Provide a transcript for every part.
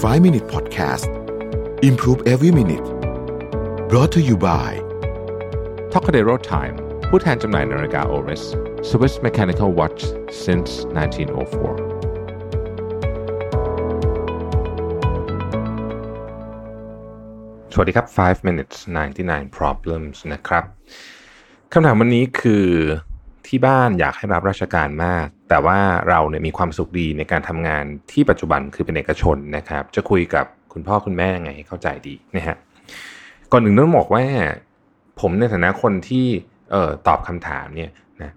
5 Minute Podcast Improve Every Minute brought to you by t o c a d e r o Time ผู้แทนจำหน่ายนาฬิกา Oris Swiss Mechanical Watch since 1904 สวัสดีครับ 5 minutes 99 problems นะครับคำถามวันนี้คือ ที่บ้านอยากให้รับราชการมาก แต่ว่าเราเนี่ยมีความสุขดีในการทำงานที่ปัจจุบันคือเป็นเอกชนนะครับ จะคุยกับคุณพ่อคุณแม่ไงให้เข้าใจดีนะฮะก่อนหนึ่งต้องบอกว่า ผมในฐานะคนที่เอ่อตอบคำถามเนี่ยนะ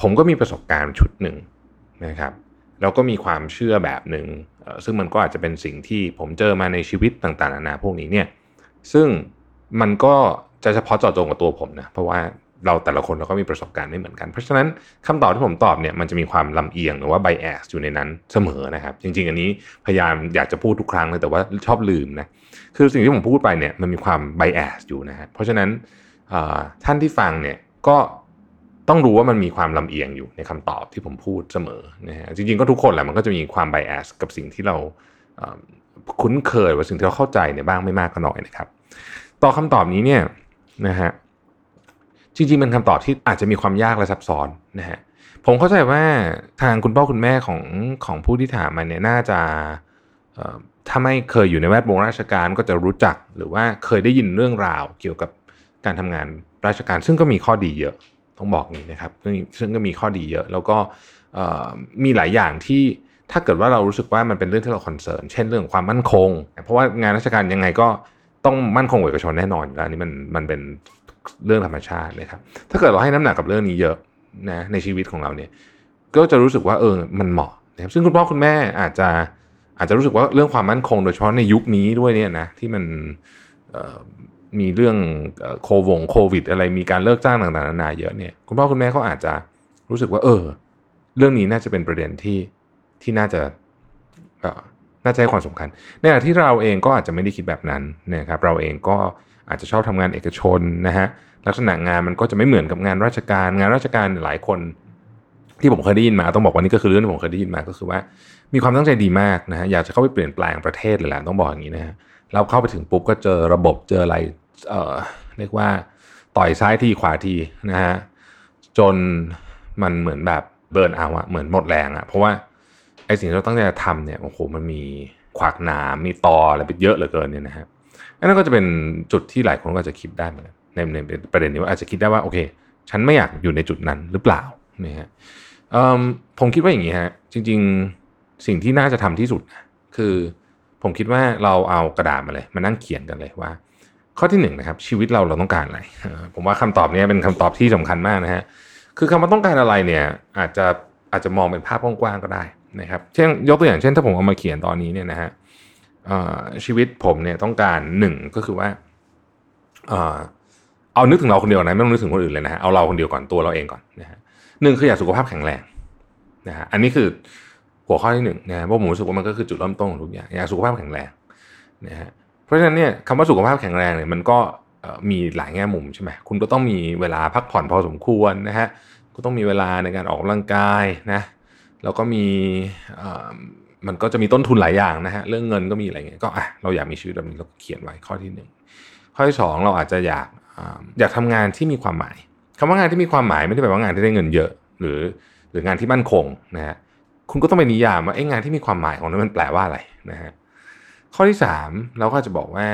ผมก็มีประสบการณ์ชุดหนึ่งนะครับแล้วก็มีความเชื่อแบบหนึ่งซึ่งมันก็อาจจะเป็นสิ่งที่ผมเจอมาในชีวิตต่างๆนานาพวกนี้เนี่ยซึ่งมันก็จะเฉพาะเจาะจงกับตัวผมนะเพราะว่า เราแต่ละคนเราก็มีประสบการณ์ไม่เหมือนกัน เพราะฉะนั้นคำตอบที่ผมตอบเนี่ยมันจะมีความลำเอียงหรือว่า bias อยู่ในนั้นเสมอนะครับ จริง ๆ อันนี้พยายามอยากจะพูดทุกครั้งเลยแต่ว่าชอบลืมนะคือสิ่งที่ผมพูดไปเนี่ยมันมีความ bias อยู่นะฮะเพราะฉะนั้นท่านที่ฟังเนี่ยก็ต้องรู้ว่ามันมีความลำเอียงอยู่ในคำตอบที่ผมพูดเสมอนะฮะจริงๆก็ทุกคนแหละมันก็จะมีความ bias กับสิ่งที่เราคุ้นเคยว่าสิ่งที่เราเข้าใจเนี่ยบ้างไม่มากก็น้อยนะครับ ต่อคำตอบนี้เนี่ยนะฮะ จริงๆเป็นคำตอบที่อาจจะมีความยากและซับซ้อนนะฮะผมเข้าใจว่าทางคุณพ่อคุณแม่ของของผู้ที่ถามมาเนี่ยน่าจะถ้าไม่เคยอยู่ในแวดวงราชการก็จะรู้จักหรือว่าเคยได้ยินเรื่องราวเกี่ยวกับการทำงานราชการ ซึ่งก็มีข้อดีเยอะต้องบอกนี้นะครับซึ่งก็มีข้อดีเยอะ แล้วก็มีหลายอย่างที่ถ้าเกิดว่าเรารู้สึกว่ามันเป็นเรื่องที่เรา concern เช่นเรื่องความมั่นคง เพราะว่างานราชการยังไงก็ต้องมั่นคงกว่าเอกชนแน่นอนอยู่แล้วนี่มันมันเป็น เรื่องธรรมชาตินะครับ ถ้าเกิดเราให้น้ำหนักกับเรื่องนี้เยอะนะในชีวิตของเราเนี่ย ก็จะรู้สึกว่าเออมันเหมาะนะครับซึ่งคุณพ่อคุณแม่อาจจะอาจจะรู้สึกว่าเรื่องความมั่นคง โดยเฉพาะในยุคนี้ด้วยเนี่ยนะที่มันมีเรื่องโควงโควิด อะไรมีการเลิกจ้างต่างๆนานาเยอะเนี่ยคุณพ่อคุณแม่เขาอาจจะรู้สึกว่า เออ เรื่องนี้น่าจะเป็นประเด็นที่ที่น่าจะน่าจะให้ความสำคัญ ในขณะที่เราเองก็อาจจะไม่ได้คิดแบบนั้นนะครับ เราเองก็ อาจจะชอบทำงานเอกชนนะฮะลักษณะงานมันก็จะไม่เหมือนกับงานราชการ งานราชการหลายคน ที่ผมเคยได้ยินมาต้องบอกว่านี่ก็คือเรื่องที่ผมเคยได้ยินมาก็คือว่า มีความตั้งใจดีมากนะฮะอยากจะเข้าไปเปลี่ยนแปลงประเทศเลยแหละต้องบอกอย่างนี้นะฮะเราเข้าไปถึงปุ๊บก็เจอระบบเจออะไรเอ่อเรียกว่าต่อยซ้ายทีขวาทีนะฮะจนมันเหมือนแบบเบิร์นเอาอะเหมือนหมดแรงอะเพราะว่าไอสิ่งที่เราตั้งใจทำเนี่ยโอ้โหมันมีขวากหนามมีตออะไรไปเยอะเหลือเกินเนี่ยนะฮะ นั่นก็จะเป็นจุดที่หลายคนก็จะคิดได้เหมือนกันในในประเด็นนี้ว่าอาจจะคิดได้ว่าโอเค ฉันไม่อยากอยู่ในจุดนั้นหรือเปล่านะฮะผมคิดว่าอย่างนี้ฮะจริง ๆสิ่งที่น่าจะทำที่สุดคือผมคิดว่าเราเอากระดาษมาเลยมานั่งเขียนกันเลยว่า ข้อที่หนึ่งนะครับ ชีวิตเราเราต้องการอะไร ผมว่าคำตอบนี้เป็นคำตอบที่สำคัญมากนะฮะคือคำว่าต้องการอะไรเนี่ย อาจจะอาจจะมองเป็นภาพกว้างๆก็ได้นะครับ เช่นยกตัวอย่างเช่น ถ้าผมเอามาเขียนตอนนี้เนี่ยนะฮะ ชีวิตผมเนี่ยต้องการหนึ่งก็คือว่าเอานึกถึงเราคนเดียวนะไม่ต้องนึกถึงคนอื่นเลยนะฮะเอาเราคนเดียวก่อนตัวเราเองก่อนนะฮะหนึ่งคืออยากสุขภาพแข็งแรงนะฮะอันนี้คือหัวข้อที่หนึ่งนะเพราะผมรู้สึกว่ามันก็คือจุดเริ่มต้นของทุกอย่างอยากสุขภาพแข็งแรงนะฮะเพราะฉะนั้นเนี่ยคำว่าสุขภาพแข็งแรงเนี่ยมันก็มีหลายแง่มุมใช่ไหมคุณก็ต้องมีเวลาพักผ่อนพอสมควรนะฮะก็ต้องมีเวลาในการออกกำลังกายนะ แล้วก็มีมันก็จะมีต้นทุนหลายอย่างนะฮะเรื่องเงินก็มีอะไรเงี้ยก็อะเราอยากมีชีวิตแบบนี้เราเขียนไว้ข้อที่หนึ่งข้อที่สองเราอาจจะอยากอยากทำงานที่มีความหมายคำว่างานที่มีความหมายไม่ได้แปลว่างานที่ได้เงินเยอะ หรือหรืองานที่มั่นคงนะฮะคุณก็ต้องไปนิยามว่าไอ้งานที่มีความหมายของนั้นมันแปลว่าอะไรนะฮะข้อที่สามเราก็จะบอกว่า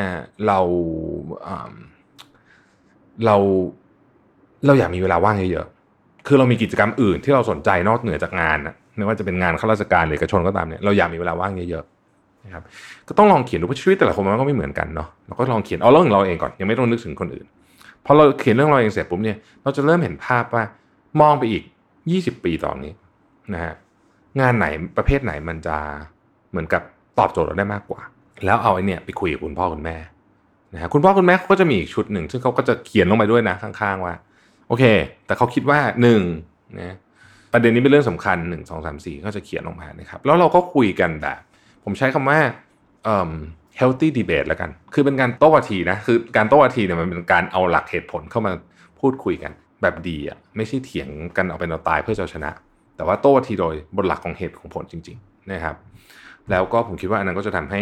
เราเราเราอยากมีเวลาว่างเยอะๆคือเรามีกิจกรรมอื่นที่เราสนใจนอกเหนือจากงานนะไม่ว่าจะเป็นงานข้าราชการหรือเอกชนก็ตามเนี่ยเราอยากมีเวลาว่างเยอะๆนะครับก็ต้องลองเขียนดูเพราะชีวิตแต่ละคนมันก็ไม่เหมือนกันเนาะเราก็ลองเขียนเอาเรื่องเราเองก่อนยังไม่ต้องนึกถึงคนอื่นพอเราเขียนเรื่องเราเองเสร็จปุ๊บเนี่ยเราจะเริ่มเห็นภาพว่ามองไปอีกยี่สิบปีต่อนนี้นะฮะงานไหนประเภทไหนมันจะเหมือนกับตอบโจทย์เราได้มากกว่า แล้วเอาไอ้นี่ไปคุยกับคุณพ่อคุณแม่นะฮะคุณพ่อคุณแม่เขาก็จะมีอีกชุดหนึ่ง ซึ่งเขาก็จะเขียนลงไปด้วยนะข้างๆว่า โอเค แต่เขาคิดว่าหนึ่งนะ ประเด็นนี้เป็นเรื่องสำคัญหนึ่งสองสามสี่ก็จะเขียนออกมานะครับแล้วเราก็คุยกันแบบ ผมใช้คำว่าเอ่อ healthy debate แล้วกัน คือเป็นการโต้วาทีนะ คือการโต้วาทีเนี่ยมันเป็นการเอาหลักเหตุผลเข้ามาพูดคุยกันแบบดีอะไม่ใช่เถียงกันเอาเป็นเอาตายเพื่อจะชนะ แต่ว่าโต้วาทีโดยบนหลักของเหตุของผลจริงๆนะครับ แล้วก็ผมคิดว่าอันนั้นก็จะทำให้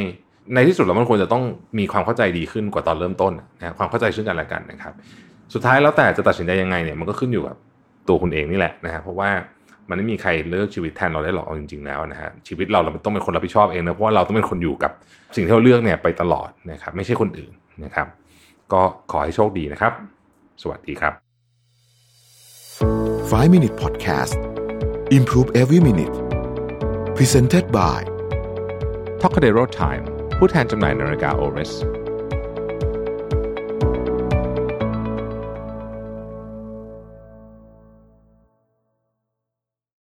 ในที่สุดแล้วมันควรจะต้องมีความเข้าใจดีขึ้นกว่าตอนเริ่มต้นนะความเข้าใจซึ่งกันและกันนะครับ สุดท้ายแล้วแต่จะตัดสินใจยังไงเนี่ยมันก็ขึ้นอยู่กับตัวคุณเองนี่แหละนะฮะเพราะว่า มันไม่มีใครเลือกชีวิตแทนเราได้หรอกจริง ๆ แล้วนะฮะชีวิตเราเราต้องเป็นคนรับผิดชอบเองนะเพราะว่าเราต้องเป็นคนอยู่กับสิ่งที่เราเลือกเนี่ยไปตลอดนะครับไม่ใช่คนอื่นนะครับ ก็ขอให้โชคดีนะครับ สวัสดีครับ 5 Minute Podcast Improve Every Minute Presented by t o c a d e r o Time ผู้แทนจำหน่ายนาฬิกา Oris